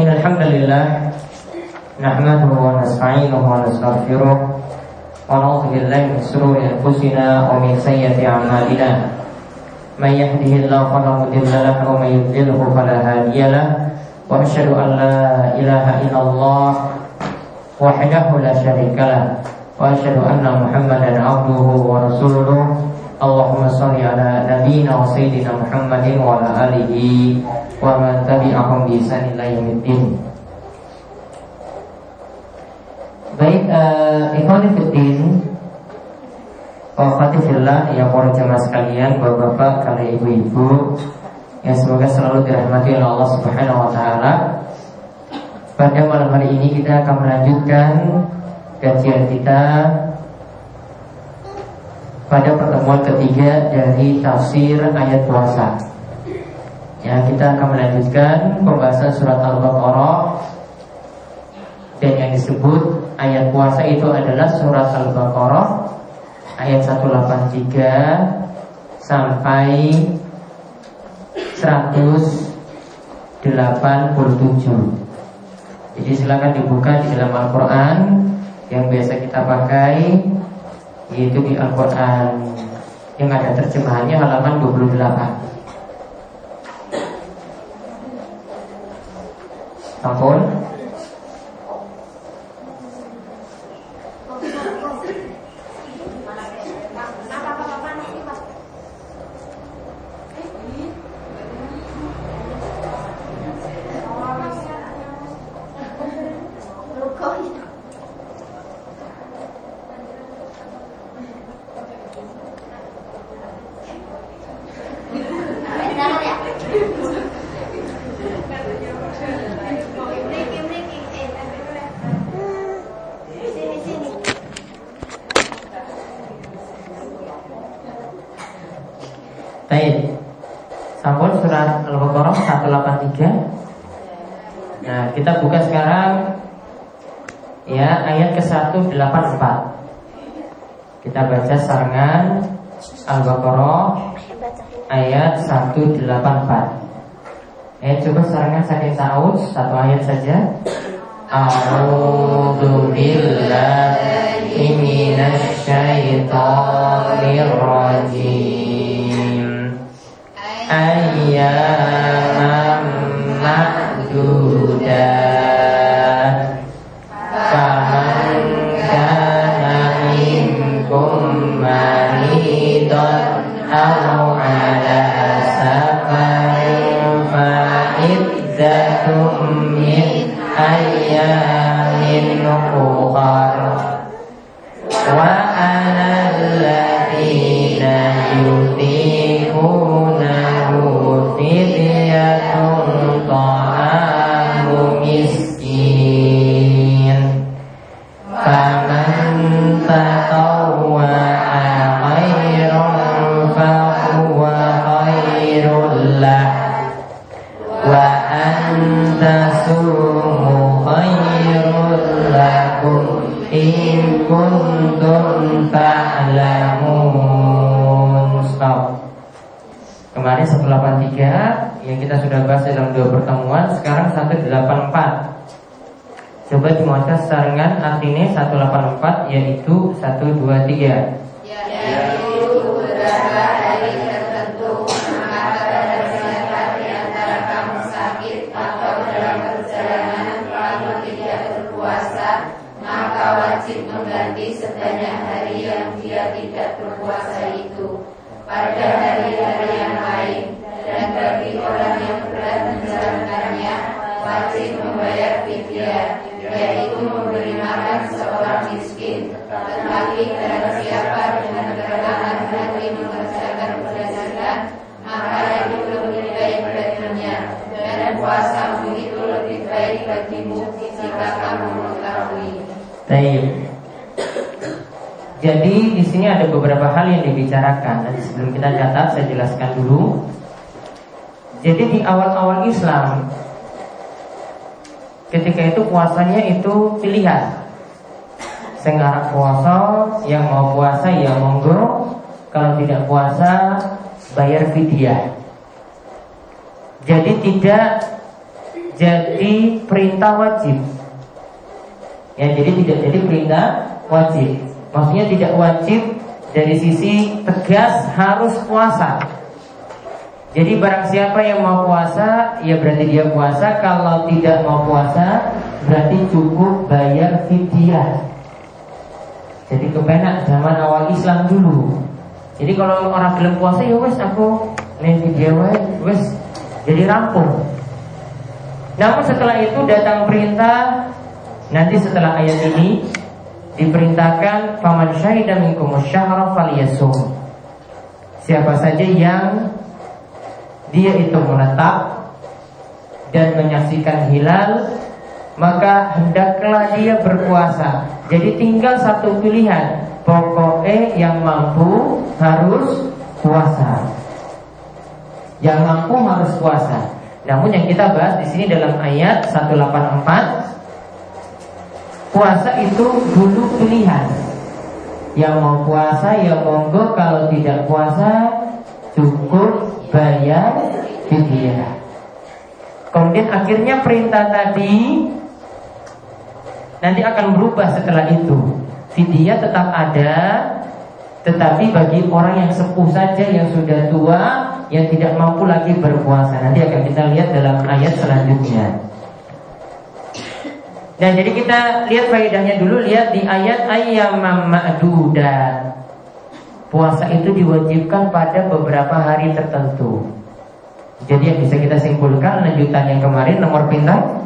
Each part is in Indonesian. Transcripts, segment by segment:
إن الحمد لله نحمده ونستعينه ونستغفره ونعوذ بالله من شرور أنفسنا ومن سيئات أعمالنا. من يهده الله فلا مضل له ومن يضلله فلا هادي له. وأشهد أن لا إله إلا الله وحده لا شريك له. وأشهد أن محمدا عبده ورسوله. اللهم صل على نبينا وسيدنا محمد وعلى آله wa man tabi'ahum bi ihsan ila yaumiddin. Baik, eh, uh, ikhwan fillah, Wafatifillah yang para jemaah sekalian, bapak-bapak, kalian ibu-ibu yang semoga selalu dirahmati oleh Allah Subhanahu wa taala. Pada malam hari ini kita akan melanjutkan kajian kita pada pertemuan ketiga dari tafsir ayat puasa. Ya, kita akan melanjutkan pembahasan surat Al-Baqarah dan yang disebut ayat puasa itu adalah surat Al-Baqarah ayat 183 sampai 187. Jadi silakan dibuka di dalam Al-Qur'an yang biasa kita pakai yaitu di Al-Qur'an yang ada terjemahannya halaman 28. Ampun Kita baca sarangan Al-Baqarah ayat 184. Eh coba sarangan saya tahu satu ayat saja. A'udzu billahi minasy syaithanir rajim. Ayyaman. لذة من أيام أخرى sudah bahas dalam dua pertemuan Sekarang 184 Coba dimuatkan saringan artinya 184 yaitu 123 Baik. Jadi di sini ada beberapa hal yang dibicarakan. Nanti sebelum kita catat, saya jelaskan dulu. Jadi di awal-awal Islam, ketika itu puasanya itu pilihan. Sengarak puasa, yang mau puasa ya monggo. Kalau tidak puasa, bayar fidyah. Jadi tidak jadi perintah wajib. Ya, jadi tidak jadi perintah wajib. Maksudnya tidak wajib dari sisi tegas harus puasa. Jadi barang siapa yang mau puasa, ya berarti dia puasa. Kalau tidak mau puasa, berarti cukup bayar fidyah. Jadi kepenak zaman awal Islam dulu. Jadi kalau orang belum puasa ya wes aku nih video wes jadi rampung. Namun setelah itu datang perintah nanti setelah ayat ini diperintahkan faman syahida minkum syahra. Siapa saja yang dia itu menetap dan menyaksikan hilal maka hendaklah dia berpuasa. Jadi tinggal satu pilihan, pokoknya yang mampu harus puasa. Yang mampu harus puasa. Namun yang kita bahas di sini dalam ayat 184 puasa itu dulu pilihan. Yang mau puasa ya monggo kalau tidak puasa cukup bayar fidyah. Kemudian akhirnya perintah tadi nanti akan berubah setelah itu. Fidyah tetap ada, tetapi bagi orang yang sepuh saja yang sudah tua yang tidak mampu lagi berpuasa. Nanti akan kita lihat dalam ayat selanjutnya. Nah, jadi kita lihat faedahnya dulu, lihat di ayat ayam ma'dudat. Puasa itu diwajibkan pada beberapa hari tertentu. Jadi yang bisa kita simpulkan lanjutan yang kemarin nomor pintar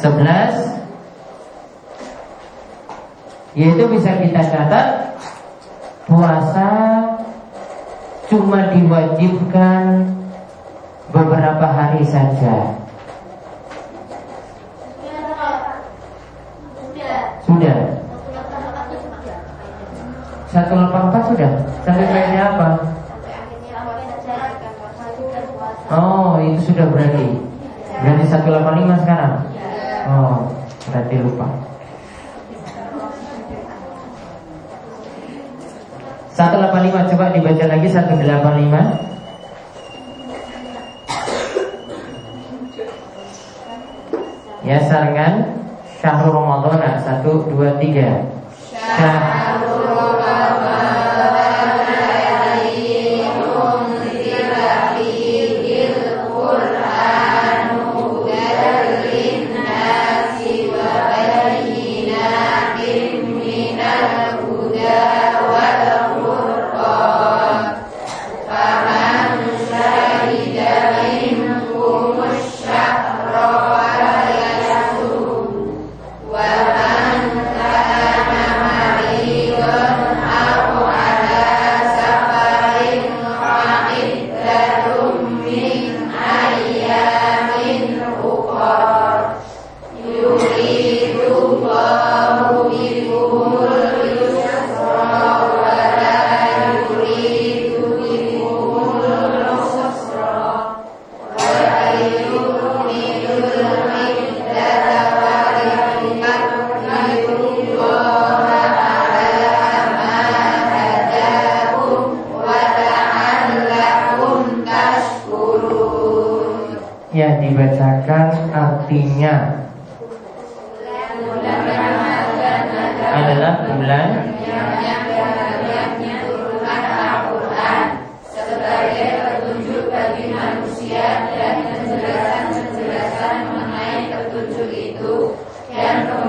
11 yaitu bisa kita catat puasa cuma diwajibkan beberapa hari saja. Sudah. Satu empat sudah. Sampai kayaknya apa? Oh, itu sudah berarti. Berarti satu lima sekarang. Oh, berarti lupa. 185 coba dibaca lagi 185 Ya sarangan Syahrul Ramadan 1 2 3 Syahrul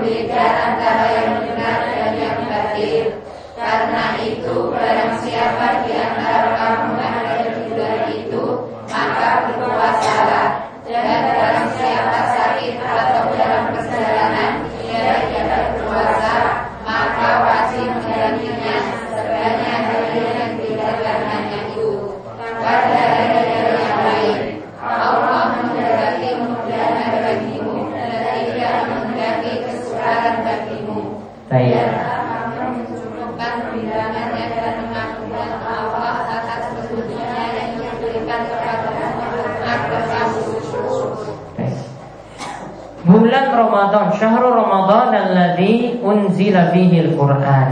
membedakan antara yang benar dan yang batil unzila fihil Quran.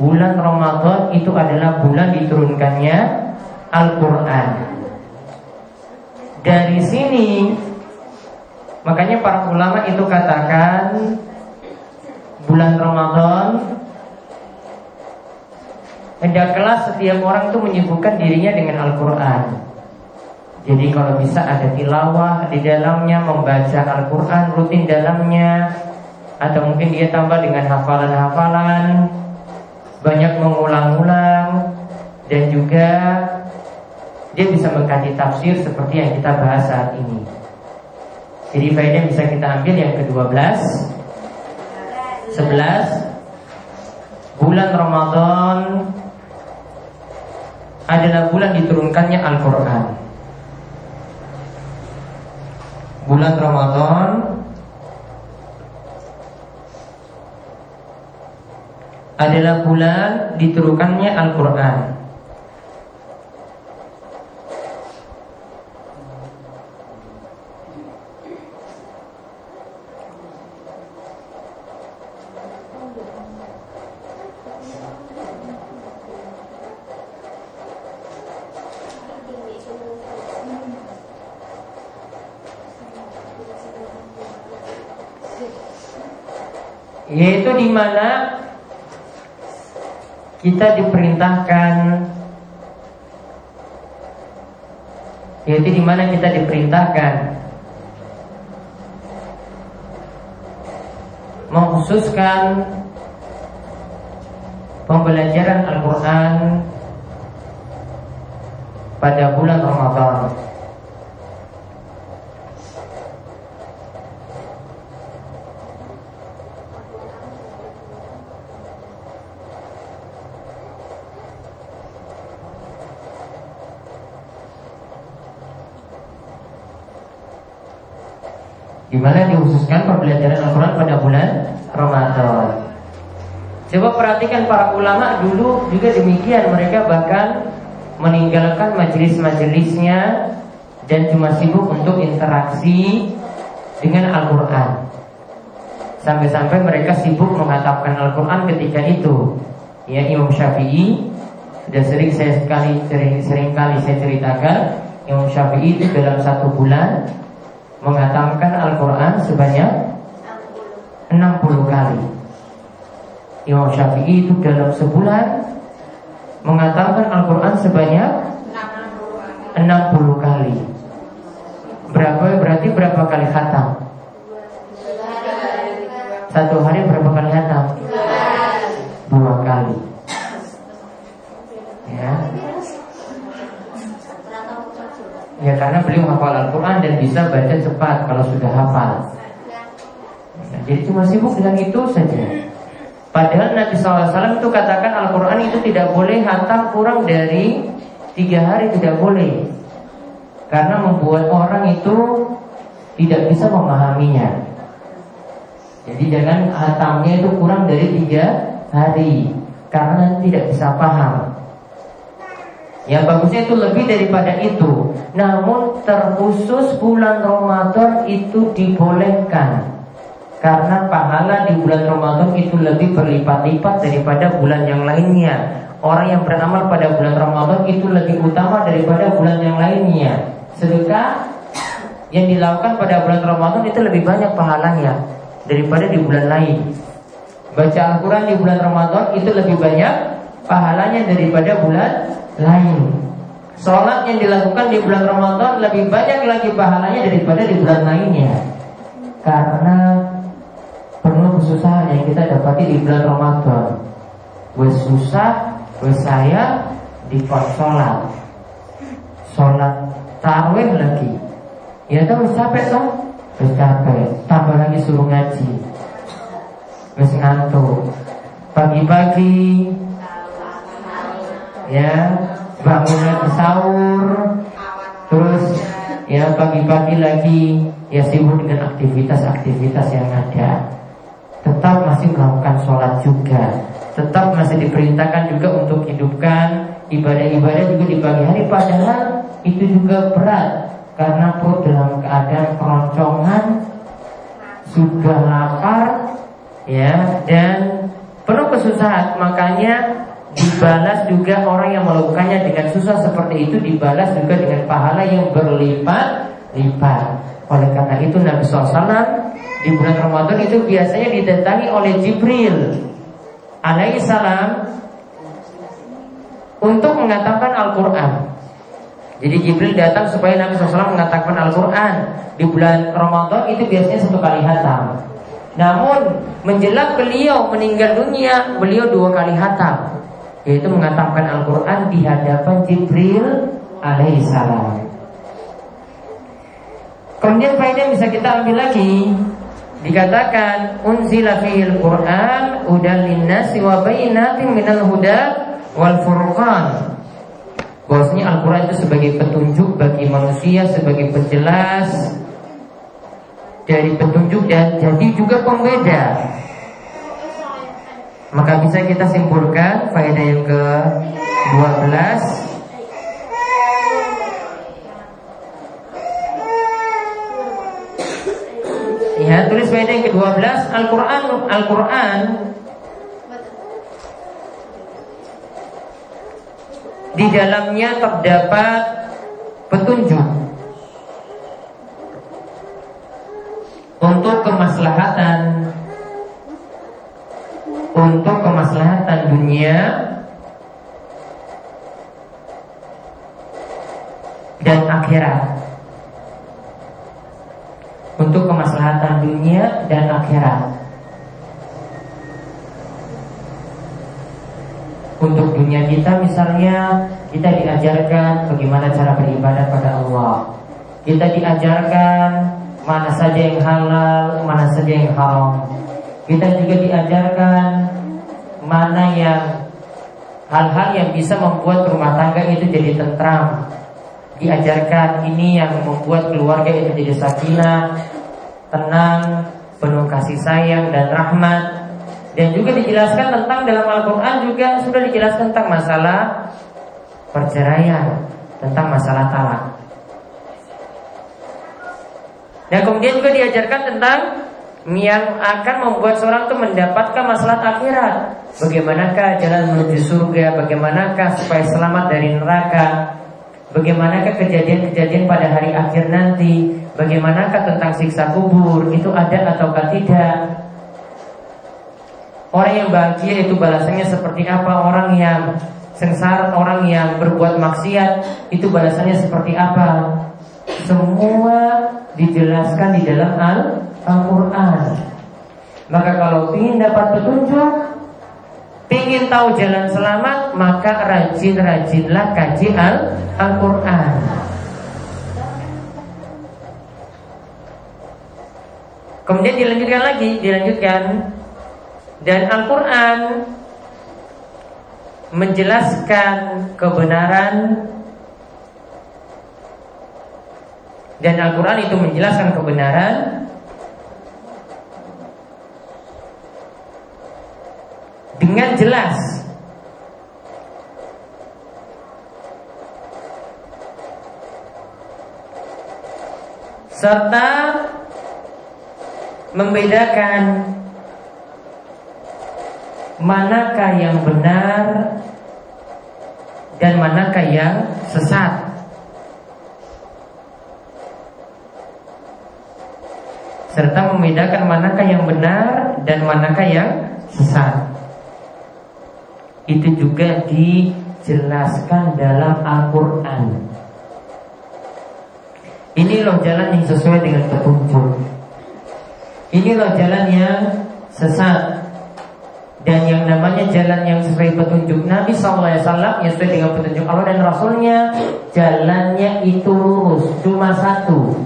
Bulan Ramadan itu adalah bulan diturunkannya Al-Quran. Dari sini Makanya para ulama itu katakan bulan Ramadan kelas setiap orang itu menyibukkan dirinya dengan Al-Quran Jadi kalau bisa ada tilawah di dalamnya Membaca Al-Quran rutin dalamnya Atau mungkin dia tambah dengan hafalan-hafalan Banyak mengulang-ulang Dan juga Dia bisa mengkaji tafsir seperti yang kita bahas saat ini. Jadi faedah bisa kita ambil yang ke-12 11 Bulan Ramadan adalah bulan diturunkannya Al-Quran Bulan Ramadan. Adalah bulan diturunkannya Al-Quran Yaitu di mana kita diperintahkan yaitu di mana kita diperintahkan mengkhususkan pembelajaran Al-Quran pada bulan Ramadan. Di mana dikhususkan pembelajaran Al-Quran pada bulan Ramadan. Coba perhatikan para ulama dulu juga demikian mereka bahkan meninggalkan majelis-majelisnya dan cuma sibuk untuk interaksi dengan Al-Quran. Sampai-sampai mereka sibuk menghatapkan Al-Quran ketika itu. Ya Imam Syafi'i sudah sering saya sekali sering, sering kali saya ceritakan Imam Syafi'i itu dalam satu bulan mengatakan Al-Quran sebanyak 60 kali. Imam Syafi'i itu dalam sebulan mengatakan Al-Quran sebanyak 60 kali. Berapa berarti berapa kali khatam? Satu hari berapa kali khatam? Dua kali. Ya. Ya karena beliau hafal Al-Quran dan bisa baca cepat kalau sudah hafal. Nah, Jadi cuma sibuk dengan itu saja. Padahal Nabi SAW itu katakan Al-Quran itu tidak boleh hantam kurang dari tiga hari tidak boleh. Karena membuat orang itu tidak bisa memahaminya. Jadi jangan hantamnya itu kurang dari tiga hari Karena tidak bisa paham yang bagusnya itu lebih daripada itu. Namun terkhusus bulan Ramadan itu dibolehkan. Karena pahala di bulan Ramadan itu lebih berlipat-lipat daripada bulan yang lainnya. Orang yang beramal pada bulan Ramadan itu lebih utama daripada bulan yang lainnya. Sedekah yang dilakukan pada bulan Ramadan itu lebih banyak pahalanya daripada di bulan lain. Baca Al-Quran di bulan Ramadan itu lebih banyak pahalanya daripada bulan lain. Sholat yang dilakukan di bulan Ramadan lebih banyak lagi pahalanya daripada di bulan lainnya. Karena penuh kesusahan yang kita dapati di bulan Ramadan. Wes susah, wes saya sholat. Sholat tarawih lagi. Ya tuh capek tuh, wes capek. Tambah lagi suruh ngaji, wes ngantuk. Pagi-pagi ya. Bangun lagi sahur terus ya pagi-pagi lagi ya sibuk dengan aktivitas-aktivitas yang ada. Tetap masih melakukan sholat juga. Tetap masih diperintahkan juga untuk hidupkan. Ibadah-ibadah juga di pagi hari padahal itu juga berat. Karena perut dalam keadaan keroncongan sudah lapar ya dan penuh kesusahan. Makanya dibalas juga orang yang melakukannya dengan susah seperti itu dibalas juga dengan pahala yang berlipat-lipat. Oleh karena itu Nabi SAW di bulan Ramadan itu biasanya didatangi oleh Jibril alaihissalam untuk mengatakan Al-Quran. Jadi Jibril datang supaya Nabi SAW mengatakan Al-Quran Di bulan Ramadan itu biasanya satu kali hatam Namun menjelang beliau meninggal dunia Beliau dua kali hatam Yaitu mengatakan Al-Quran di hadapan Jibril alaihissalam Kemudian faedah bisa kita ambil lagi Dikatakan Unzila fi'il Quran Udan linnasi wa bayinatin minal huda wal furqan bahwasanya Al-Quran itu sebagai petunjuk bagi manusia, sebagai penjelas dari petunjuk dan jadi juga pembeda. Maka bisa kita simpulkan faedah yang ke 12 Ya, tulis faedah yang ke-12 Al-Qur'an Al-Qur'an di dalamnya terdapat petunjuk untuk kemaslahatan untuk kemaslahatan dunia dan akhirat untuk kemaslahatan dunia dan akhirat untuk dunia kita misalnya kita diajarkan bagaimana cara beribadah pada Allah. Kita diajarkan mana saja yang halal, mana saja yang haram. Kita juga diajarkan mana yang hal-hal yang bisa membuat rumah tangga itu jadi tentram. Diajarkan ini yang membuat keluarga itu jadi sakinah, tenang, penuh kasih sayang dan rahmat dan juga dijelaskan tentang dalam Al-Quran juga sudah dijelaskan tentang masalah perceraian, tentang masalah talak. Dan kemudian juga diajarkan tentang yang akan membuat seorang itu mendapatkan masalah akhirat. Bagaimanakah jalan menuju surga? Bagaimanakah supaya selamat dari neraka? Bagaimanakah kejadian-kejadian pada hari akhir nanti? Bagaimanakah tentang siksa kubur? Itu ada ataukah tidak? Orang yang bahagia itu balasannya seperti apa Orang yang sengsara Orang yang berbuat maksiat Itu balasannya seperti apa Semua dijelaskan di dalam Al-Quran. Maka kalau ingin dapat petunjuk Ingin tahu jalan selamat Maka rajin-rajinlah kaji Al-Quran. Kemudian dilanjutkan lagi Dilanjutkan. Dan Al-Quran menjelaskan kebenaran. Dan Al-Quran itu menjelaskan kebenaran dengan jelas serta membedakan manakah yang benar dan manakah yang sesat. Serta membedakan manakah yang benar dan manakah yang sesat. Itu juga dijelaskan dalam Al-Quran. Ini loh jalan yang sesuai dengan petunjuk. Ini loh jalan yang sesat dan yang namanya jalan yang sesuai petunjuk Nabi SAW yang sesuai dengan petunjuk Allah dan Rasulnya jalannya itu lurus cuma satu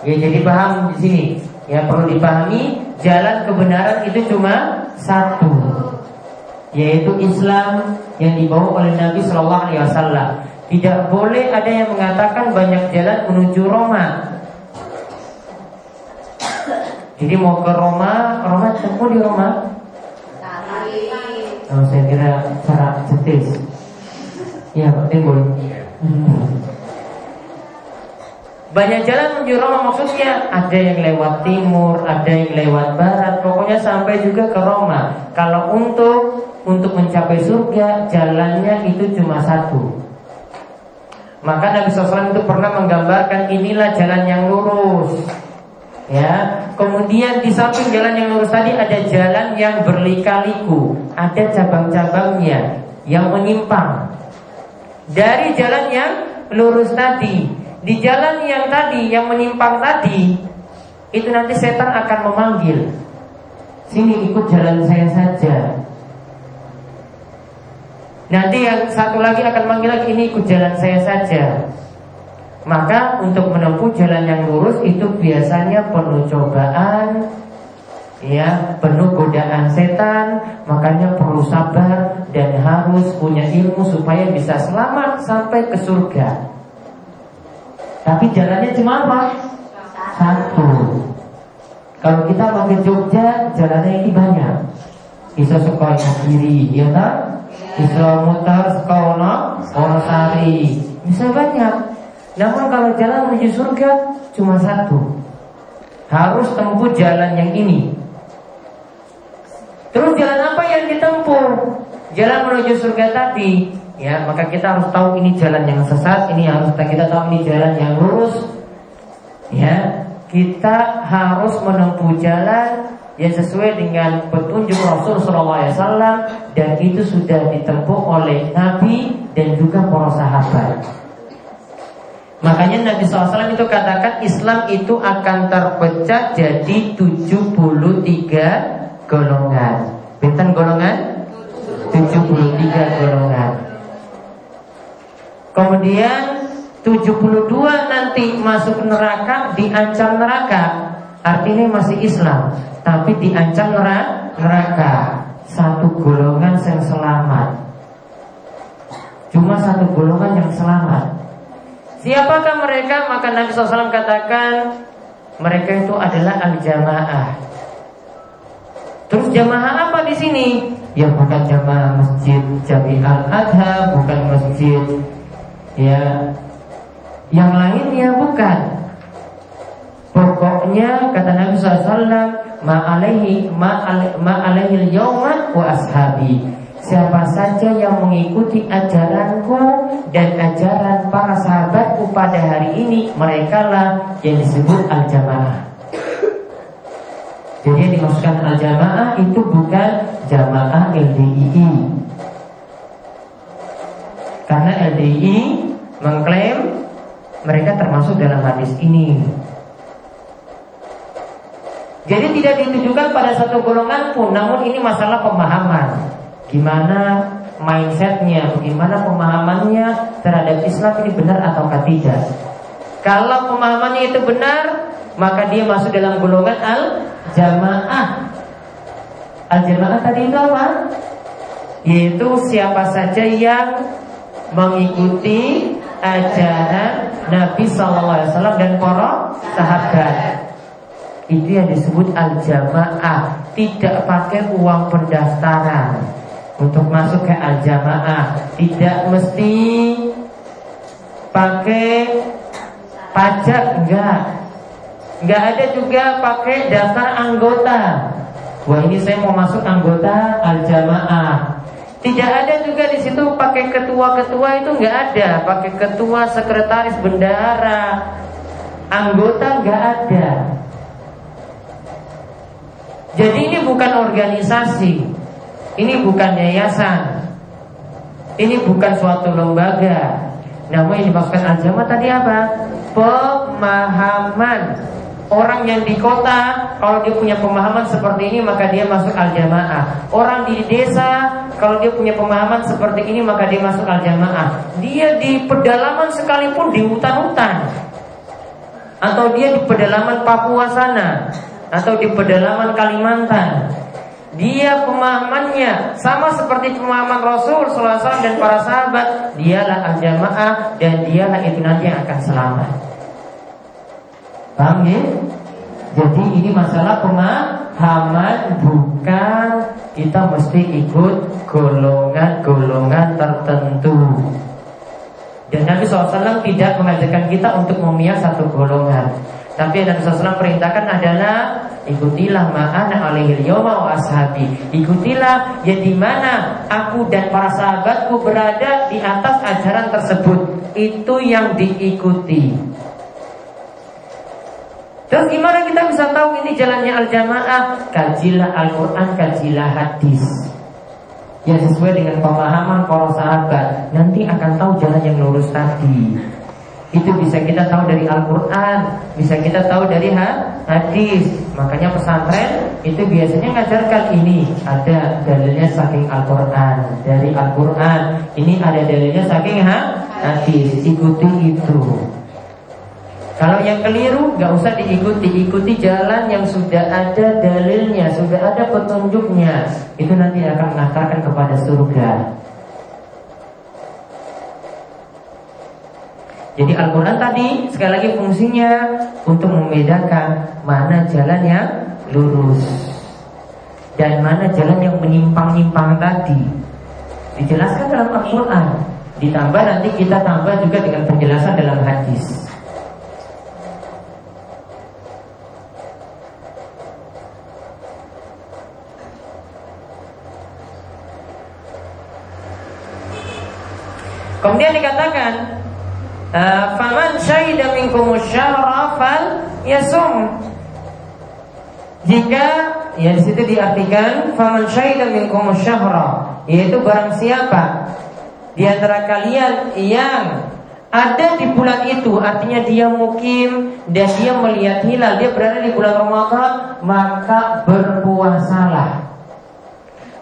ya jadi paham di sini ya perlu dipahami jalan kebenaran itu cuma satu yaitu Islam yang dibawa oleh Nabi Shallallahu Alaihi Wasallam tidak boleh ada yang mengatakan banyak jalan menuju Roma jadi mau ke Roma, Roma temu di Roma? Oh, saya kira cara cetis. Pak Timbul. Hmm. Banyak jalan menuju Roma maksudnya ada yang lewat timur, ada yang lewat barat, pokoknya sampai juga ke Roma. Kalau untuk untuk mencapai surga jalannya itu cuma satu. Maka Nabi SAW itu pernah menggambarkan inilah jalan yang lurus. Ya, kemudian di samping jalan yang lurus tadi ada jalan yang berlika-liku, ada cabang-cabangnya yang menyimpang. Dari jalan yang lurus tadi, di jalan yang tadi yang menyimpang tadi, itu nanti setan akan memanggil, sini ikut jalan saya saja. Nanti yang satu lagi akan manggil lagi ini ikut jalan saya saja. Maka untuk menempuh jalan yang lurus itu biasanya penuh cobaan, ya penuh godaan setan, makanya perlu sabar dan harus punya ilmu supaya bisa selamat sampai ke surga. Tapi jalannya cuma apa? Satu. Kalau kita mau ke Jogja, jalannya ini banyak. Bisa sekolah kiri, ya kan? Bisa mutar sekolah, Wonosari, bisa banyak. Namun kalau jalan menuju surga cuma satu. Harus tempuh jalan yang ini. Terus jalan apa yang ditempuh? Jalan menuju surga tadi. Ya, maka kita harus tahu ini jalan yang sesat, ini harus kita tahu ini jalan yang lurus. Ya, kita harus menempuh jalan yang sesuai dengan petunjuk Rasul SAW dan itu sudah ditempuh oleh Nabi dan juga para sahabat. Makanya Nabi SAW itu katakan Islam itu akan terpecah jadi 73 golongan. Bintang golongan? 73 golongan. Kemudian 72 nanti masuk neraka, diancam neraka. Artinya masih Islam, tapi diancam neraka. Satu golongan yang selamat. Cuma satu golongan yang selamat. Siapakah mereka? Maka Nabi SAW katakan mereka itu adalah al-jamaah. Terus jamaah apa di sini? Ya bukan jamaah masjid Jami al-Adha, bukan masjid ya yang lainnya bukan. Pokoknya kata Nabi SAW, ma alaihi ma alaihi al-yawma wa ashabi. Siapa saja yang mengikuti ajaranku dan ajaran para sahabatku pada hari ini Mereka lah yang disebut al-jamaah. Jadi yang dimaksudkan al-jamaah itu bukan jamaah LDII Karena LDII mengklaim mereka termasuk dalam hadis ini jadi tidak ditujukan pada satu golongan pun Namun ini masalah pemahaman Gimana mindsetnya, bagaimana pemahamannya terhadap Islam ini benar atau tidak. Kalau pemahamannya itu benar, maka dia masuk dalam golongan al-jamaah. Al-jamaah tadi itu apa? Yaitu siapa saja yang mengikuti ajaran Nabi SAW dan para sahabat. Itu yang disebut al-jamaah, tidak pakai uang pendaftaran. Untuk masuk ke al-jamaah tidak mesti pakai pajak enggak. Enggak ada juga pakai daftar anggota. Wah ini saya mau masuk anggota al-jamaah tidak ada juga di situ pakai ketua-ketua itu enggak ada. Pakai ketua sekretaris bendara anggota enggak ada jadi ini bukan organisasi. Ini bukan yayasan. Ini bukan suatu lembaga. Namun yang dimaksudkan al tadi apa? Pemahaman. Orang yang di kota Kalau dia punya pemahaman seperti ini Maka dia masuk al-jamaah. Orang di desa Kalau dia punya pemahaman seperti ini Maka dia masuk al-jamaah. Dia di pedalaman sekalipun Di hutan-hutan. Atau dia di pedalaman Papua sana Atau di pedalaman Kalimantan dia pemahamannya sama seperti pemahaman Rasul SAW dan para sahabat. Dialah al-jamaah dan dialah itu nanti yang akan selamat. Paham ya? Jadi ini masalah pemahaman bukan kita mesti ikut golongan-golongan tertentu. Dan Nabi SAW tidak mengajarkan kita untuk memihak satu golongan. Tapi yang Rasulullah perintahkan adalah ikutilah ma'ana alaihil yawma wa ashabi. Ikutilah ya di mana aku dan para sahabatku berada di atas ajaran tersebut. Itu yang diikuti. Terus gimana kita bisa tahu ini jalannya al-jamaah? Kajilah Al-Quran, kajilah hadis Yang sesuai dengan pemahaman para sahabat Nanti akan tahu jalan yang lurus tadi itu bisa kita tahu dari Al-Quran Bisa kita tahu dari hadis. Makanya pesantren itu biasanya ngajarkan ini Ada dalilnya saking Al-Quran. Dari Al-Quran Ini ada dalilnya saking hadis. Ikuti itu. Kalau yang keliru nggak usah diikuti, ikuti jalan yang sudah ada dalilnya, sudah ada petunjuknya. Itu nanti akan mengantarkan kepada surga. Jadi Al-Quran tadi sekali lagi fungsinya untuk membedakan mana jalan yang lurus dan mana jalan yang menyimpang-nyimpang tadi. Dijelaskan dalam Al-Quran. Ditambah nanti kita tambah juga dengan penjelasan dalam hadis. Kemudian faman syahida minkum syahra fal yasum. Jika ya di situ diartikan faman syahida minkum syahra yaitu barang siapa di antara kalian yang ada di bulan itu artinya dia mukim dan dia melihat hilal dia berada di bulan Ramadan maka berpuasalah.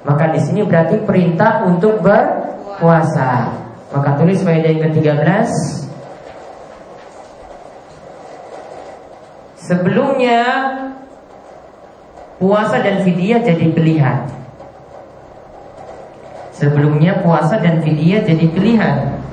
Maka di sini berarti perintah untuk berpuasa. Maka tulis faedah yang ke-13 Sebelumnya puasa dan fidyah jadi pilihan. Sebelumnya puasa dan fidyah jadi pilihan.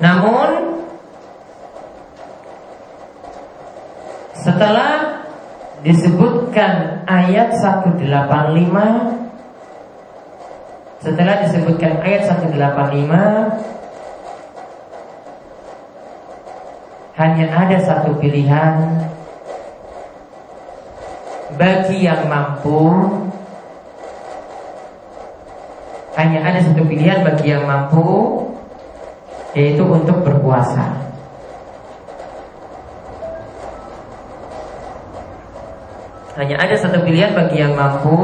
Namun setelah disebutkan ayat 185 setelah disebutkan ayat 185 hanya ada satu pilihan. Bagi yang mampu hanya ada satu pilihan bagi yang mampu yaitu untuk berpuasa Hanya ada satu pilihan bagi yang mampu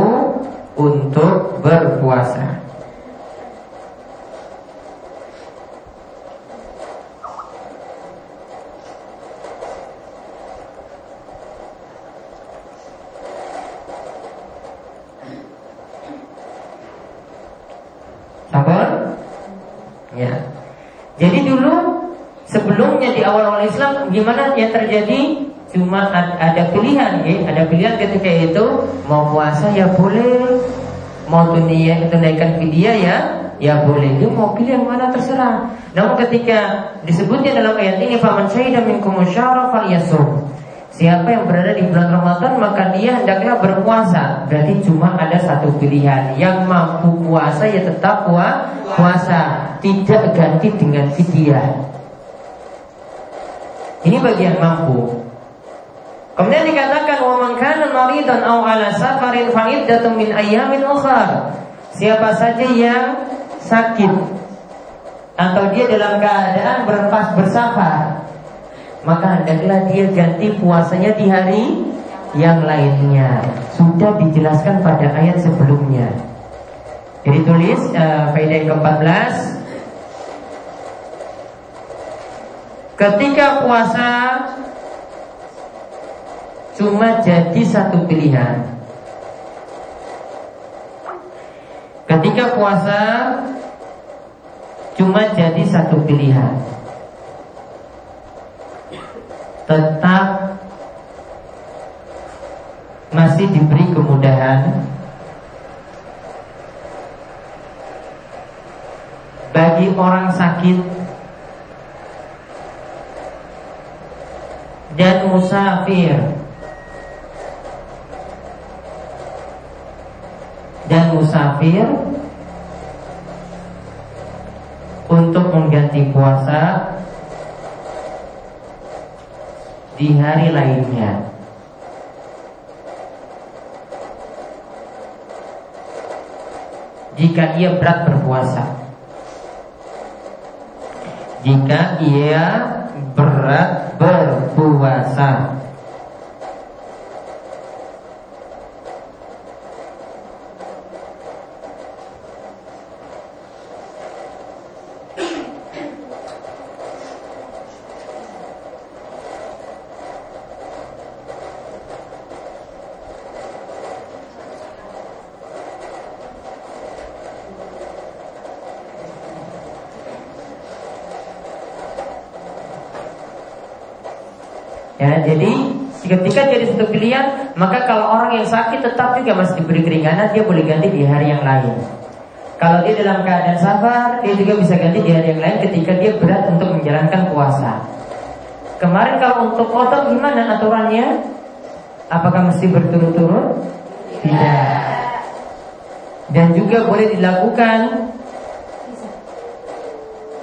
untuk berpuasa. Sabar? Ya. Jadi dulu sebelumnya di awal-awal Islam gimana yang terjadi? Cuma ada pilihan ya, ada pilihan ketika itu mau puasa ya boleh, mau dunia tunaikan fidyah ya, ya boleh. Dia mau pilih yang mana terserah. Namun ketika disebutnya dalam ayat ini faman syahida minkum syahra. Siapa yang berada di bulan Ramadan maka dia hendaknya berpuasa. Berarti cuma ada satu pilihan. Yang mampu puasa ya tetap puasa, tidak ganti dengan fidyah. Ini bagian mampu. Kemudian dikatakan wa man kana maridan aw ala safarin fa iddatun min ayyamin ukhra. Siapa saja yang sakit atau dia dalam keadaan berpas bersafar, maka hendaklah dia ganti puasanya di hari yang lainnya. Sudah dijelaskan pada ayat sebelumnya. Jadi tulis uh, faedah yang ke-14 Ketika puasa cuma jadi satu pilihan. Ketika puasa cuma jadi satu pilihan. Tetap masih diberi kemudahan bagi orang sakit dan musafir dan musafir untuk mengganti puasa di hari lainnya. Jika ia berat berpuasa, jika ia berat berpuasa. jadi ketika jadi satu pilihan, maka kalau orang yang juga masih diberi keringanan, dia boleh ganti di hari yang lain. Kalau dia dalam keadaan sabar, dia juga bisa ganti di hari yang lain ketika dia berat untuk menjalankan puasa. Kemarin kalau untuk kotor gimana aturannya? Apakah mesti berturut-turut? Tidak. Dan juga boleh dilakukan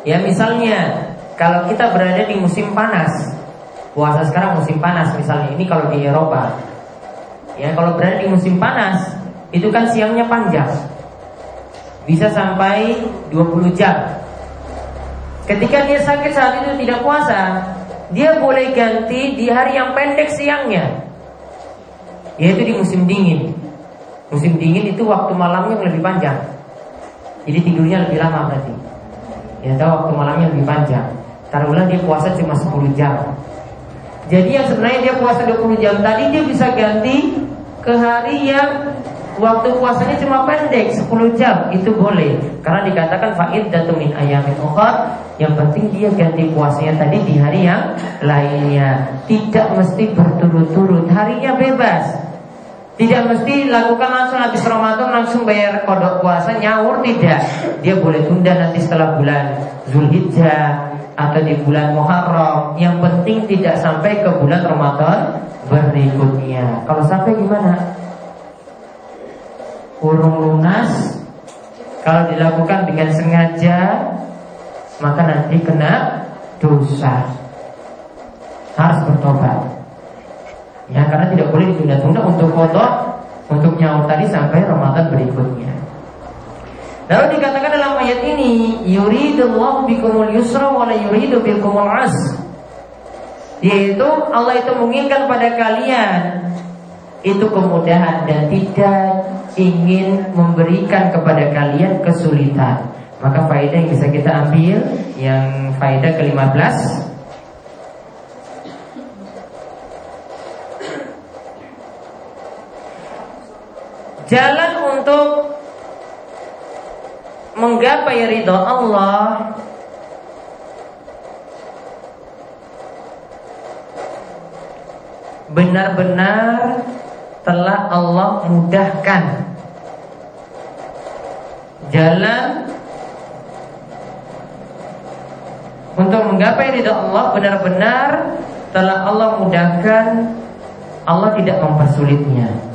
Ya misalnya Kalau kita berada di musim panas puasa sekarang musim panas misalnya ini kalau di Eropa ya kalau berada di musim panas itu kan siangnya panjang. Bisa sampai 20 jam. Ketika dia sakit saat itu tidak puasa dia boleh ganti di hari yang pendek siangnya. Yaitu di musim dingin. Musim dingin itu waktu malamnya lebih panjang. Jadi tidurnya lebih lama berarti. Ya tahu waktu malamnya lebih panjang. Taruhlah dia puasa cuma 10 jam jadi yang sebenarnya dia puasa 20 jam. Tadi dia bisa ganti ke hari yang waktu puasanya cuma pendek 10 jam. Itu boleh. Karena dikatakan faid dan min ayamin ukhra yang penting dia ganti puasanya tadi di hari yang lainnya. Tidak mesti berturut-turut. Harinya bebas. Tidak mesti lakukan langsung habis Ramadan langsung bayar kodok puasa nyaur tidak. Dia boleh tunda nanti setelah bulan Zulhijjah atau di bulan Muharram. Yang penting tidak sampai ke bulan Ramadan berikutnya. Kalau sampai gimana? Urung lunas. Kalau dilakukan dengan sengaja maka nanti kena dosa. Harus bertobat. Ya karena tidak boleh ditunda-tunda untuk kodok untuk nyaur tadi sampai Ramadan berikutnya Lalu dikatakan dalam ayat ini, yuridullahu bikumul yusra wa la yuridu bikumul as. Yaitu Allah itu menginginkan pada kalian itu kemudahan dan tidak ingin memberikan kepada kalian kesulitan. Maka faedah yang bisa kita ambil yang faedah ke-15 Jalan untuk menggapai ridho Allah. Benar-benar telah Allah mudahkan jalan untuk menggapai ridho Allah. Benar-benar telah Allah mudahkan Allah tidak mempersulitnya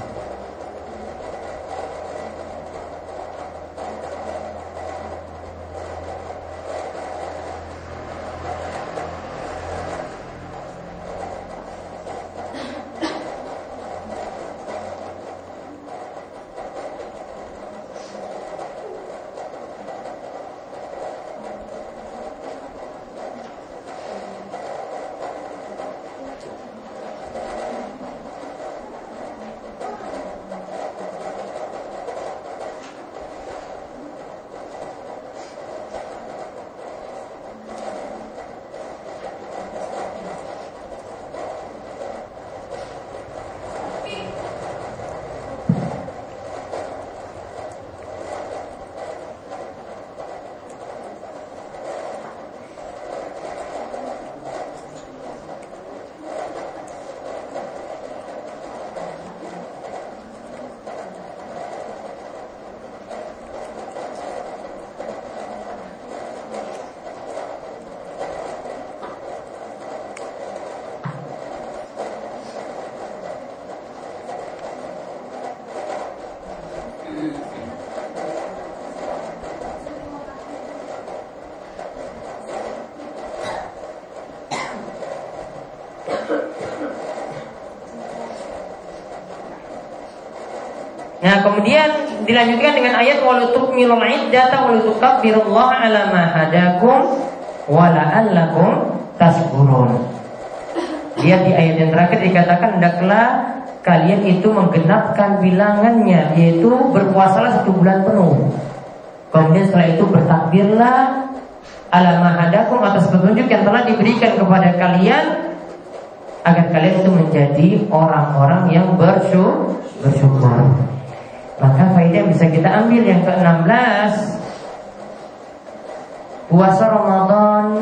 Nah, kemudian dilanjutkan dengan ayat walutuk milul iddata walutukabbirullah ala ma tasburun. Lihat di ayat yang terakhir dikatakan hendaklah kalian itu menggenapkan bilangannya yaitu berpuasalah satu bulan penuh. Kemudian setelah itu bertakbirlah ala mahadakum atas petunjuk yang telah diberikan kepada kalian agar kalian itu menjadi orang-orang yang bersyukur. Maka faedah bisa kita ambil yang ke-16 Puasa Ramadan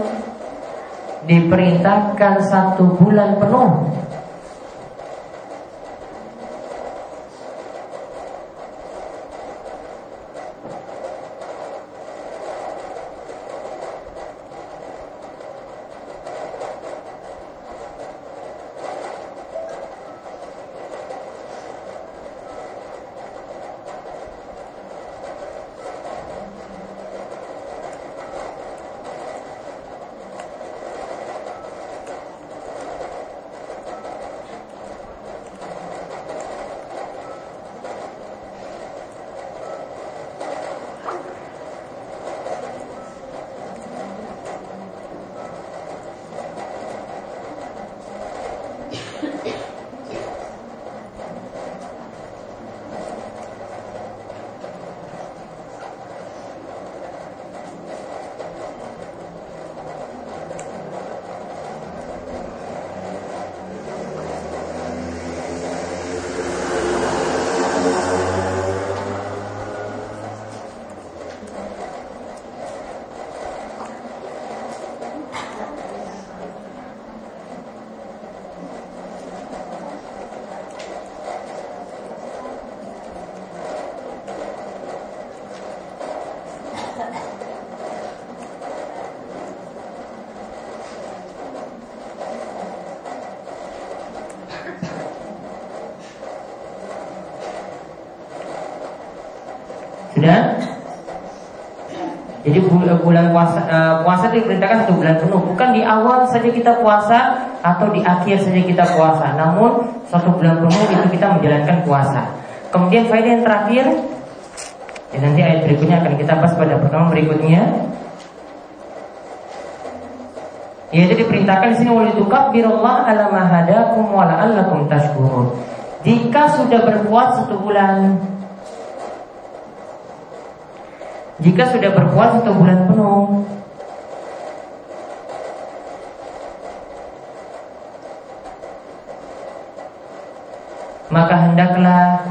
diperintahkan satu bulan penuh Jadi bulan puasa uh, puasa itu diperintahkan satu bulan penuh, bukan di awal saja kita puasa atau di akhir saja kita puasa. Namun satu bulan penuh itu kita menjalankan puasa. Kemudian faedah yang terakhir dan nanti ayat berikutnya akan kita bahas pada pertemuan berikutnya. Yaitu diperintahkan di sini walitukabbirullah ala ma hadakum wa la'allakum tashkurun. Jika sudah berpuasa satu bulan jika sudah berpuasa satu bulan penuh. Maka hendaklah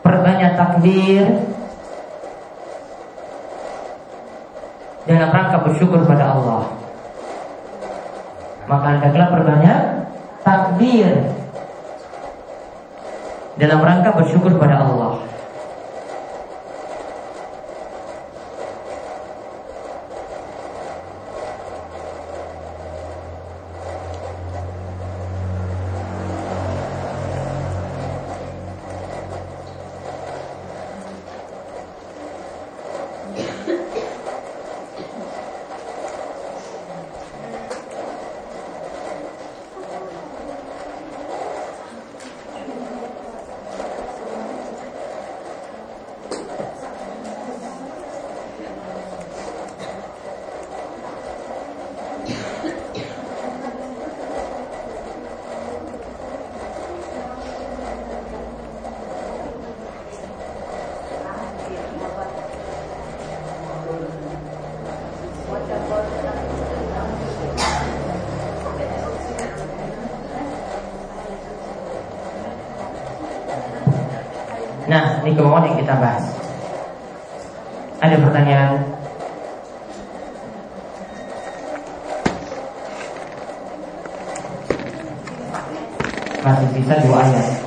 Perbanyak takbir Dalam rangka bersyukur pada Allah. Maka hendaklah perbanyak Takbir Dalam rangka bersyukur pada Allah Nah, ini kemauan yang kita bahas. Ada pertanyaan? Masih sisa dua ayat.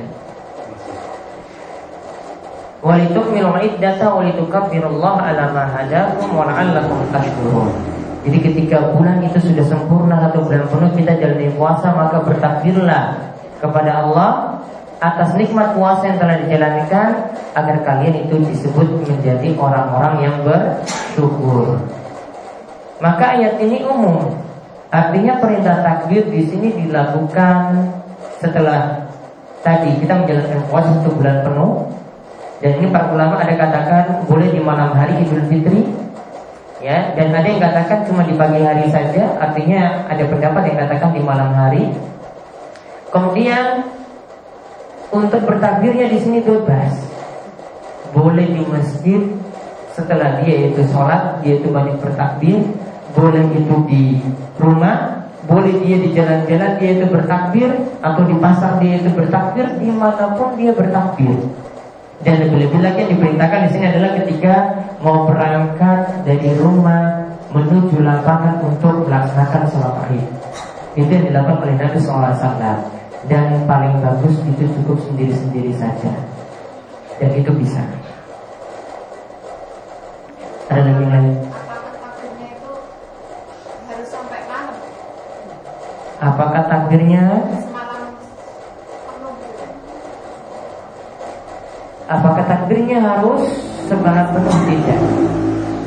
Baik. Walitukmilul iddata walitukabbirullaha ala ma hadakum wa tashkurun. Jadi ketika bulan itu sudah sempurna atau bulan penuh kita jalani puasa maka bertakbirlah kepada Allah atas nikmat puasa yang telah dijalankan agar kalian itu disebut menjadi orang-orang yang bersyukur. Maka ayat ini umum. Artinya perintah takbir di sini dilakukan setelah tadi kita menjalankan puasa satu bulan penuh. Dan ini para ulama ada katakan boleh di malam hari Idul Fitri ya dan ada yang katakan cuma di pagi hari saja artinya ada pendapat yang katakan di malam hari Kemudian untuk bertakbirnya di sini bebas. Boleh di masjid setelah dia itu sholat, dia itu banyak bertakbir. Boleh itu di rumah, boleh dia di jalan-jalan dia itu bertakbir atau di pasar dia itu bertakbir, di mana pun dia bertakbir. Dan lebih-lebih lagi yang diperintahkan di sini adalah ketika mau berangkat dari rumah menuju lapangan untuk melaksanakan sholat id. Itu yang dilakukan oleh Nabi SAW dan paling bagus itu cukup sendiri-sendiri saja dan itu bisa ada yang lain apakah takbirnya apakah takbirnya harus semalam penuh? Tidak.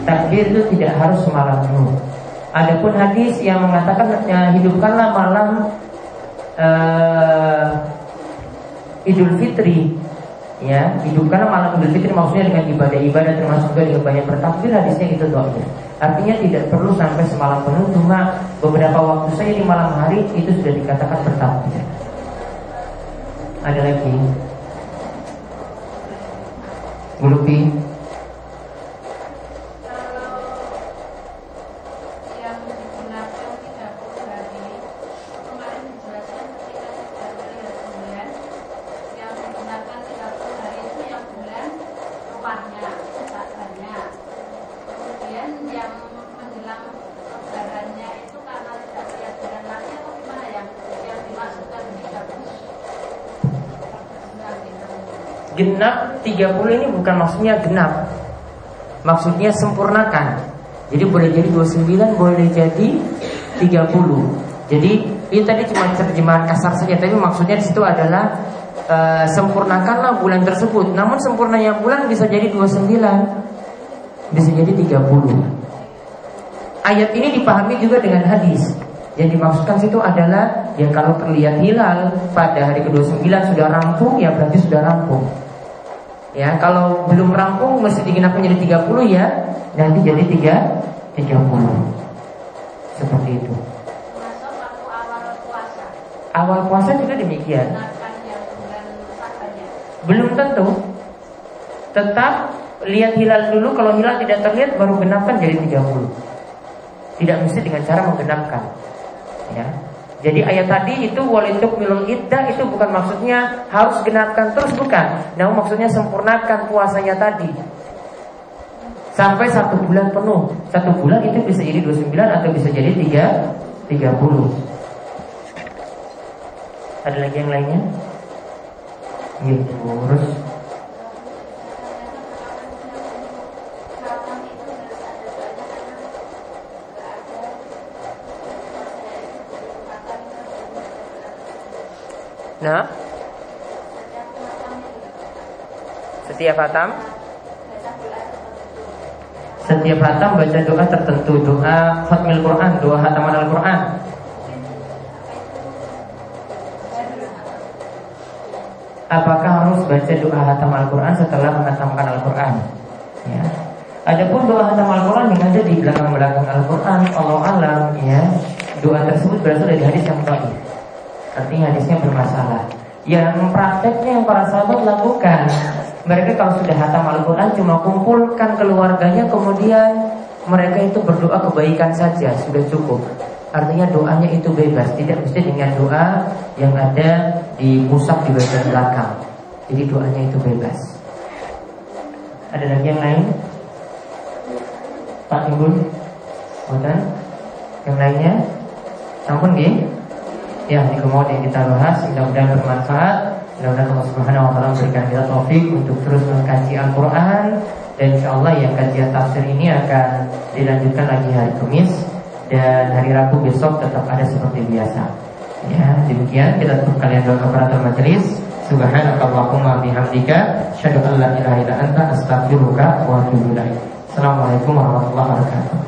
Takbir itu tidak harus semalam penuh. Adapun hadis yang mengatakan ya, hidupkanlah malam uh, Idul Fitri ya hidupkan malam Idul Fitri maksudnya dengan ibadah-ibadah termasuk juga dengan banyak bertakbir hadisnya itu doanya artinya tidak perlu sampai semalam penuh cuma beberapa waktu saja di malam hari itu sudah dikatakan bertakbir. Ada lagi? Bulupi genap 30 ini bukan maksudnya genap. Maksudnya sempurnakan. Jadi boleh jadi 29 boleh jadi 30 Jadi ini tadi cuma terjemahan kasar saja Tapi maksudnya di situ adalah uh, Sempurnakanlah bulan tersebut. Namun sempurnanya bulan bisa jadi 29 Bisa jadi 30 Ayat ini dipahami juga dengan hadis. Yang dimaksudkan situ adalah ya kalau terlihat hilal pada hari ke-29 sudah rampung ya berarti sudah rampung. Ya, kalau belum rampung mesti digenap menjadi 30 ya, nanti jadi 3 30. Seperti itu. Awal puasa juga demikian. Belum tentu. Tetap lihat hilal dulu kalau hilal tidak terlihat baru genapkan jadi 30. Tidak mesti dengan cara menggenapkan. Ya. Jadi ayat tadi itu walituk milul iddah itu bukan maksudnya harus genapkan terus bukan. Namun maksudnya sempurnakan puasanya tadi. Sampai satu bulan penuh. Satu bulan itu bisa jadi 29 atau bisa jadi 3 30. Ada lagi yang lainnya? Iya, terus Nah. Setiap hatam? Setiap hatam baca doa tertentu Doa khatmil Quran Doa hataman Al-Quran. Apakah harus baca doa hatam Al-Quran setelah menghatamkan Al-Quran? Ya. Adapun doa hatam Al-Quran yang ada di belakang-belakang Al-Quran Allah alam ya. Doa tersebut berasal dari hadis yang baik Artinya hadisnya bermasalah. Yang prakteknya yang para sahabat lakukan Mereka kalau sudah hatam Al-Quran Cuma kumpulkan keluarganya Kemudian mereka itu berdoa kebaikan saja Sudah cukup. Artinya doanya itu bebas Tidak mesti dengan doa yang ada di musab di bagian belakang. Jadi doanya itu bebas. Ada lagi yang lain? Pak Timbul Yang lainnya? Sampun G Ya ini kemudian kita bahas. Mudah-mudahan bermanfaat. Mudah-mudahan Allah Subhanahu Wa Taala memberikan kita taufik Untuk terus mengkaji Al-Quran. Dan insya Allah yang kajian tafsir ini akan Dilanjutkan lagi hari Kamis. Dan hari Rabu besok tetap ada seperti biasa. Ya demikian. Kita tutup kalian doa kepada majelis. Subhanakallahumma bihamdika. Asyhadu an la ilaha illa anta. Astaghfiruka wa atubu ilaik. Assalamualaikum warahmatullahi wabarakatuh.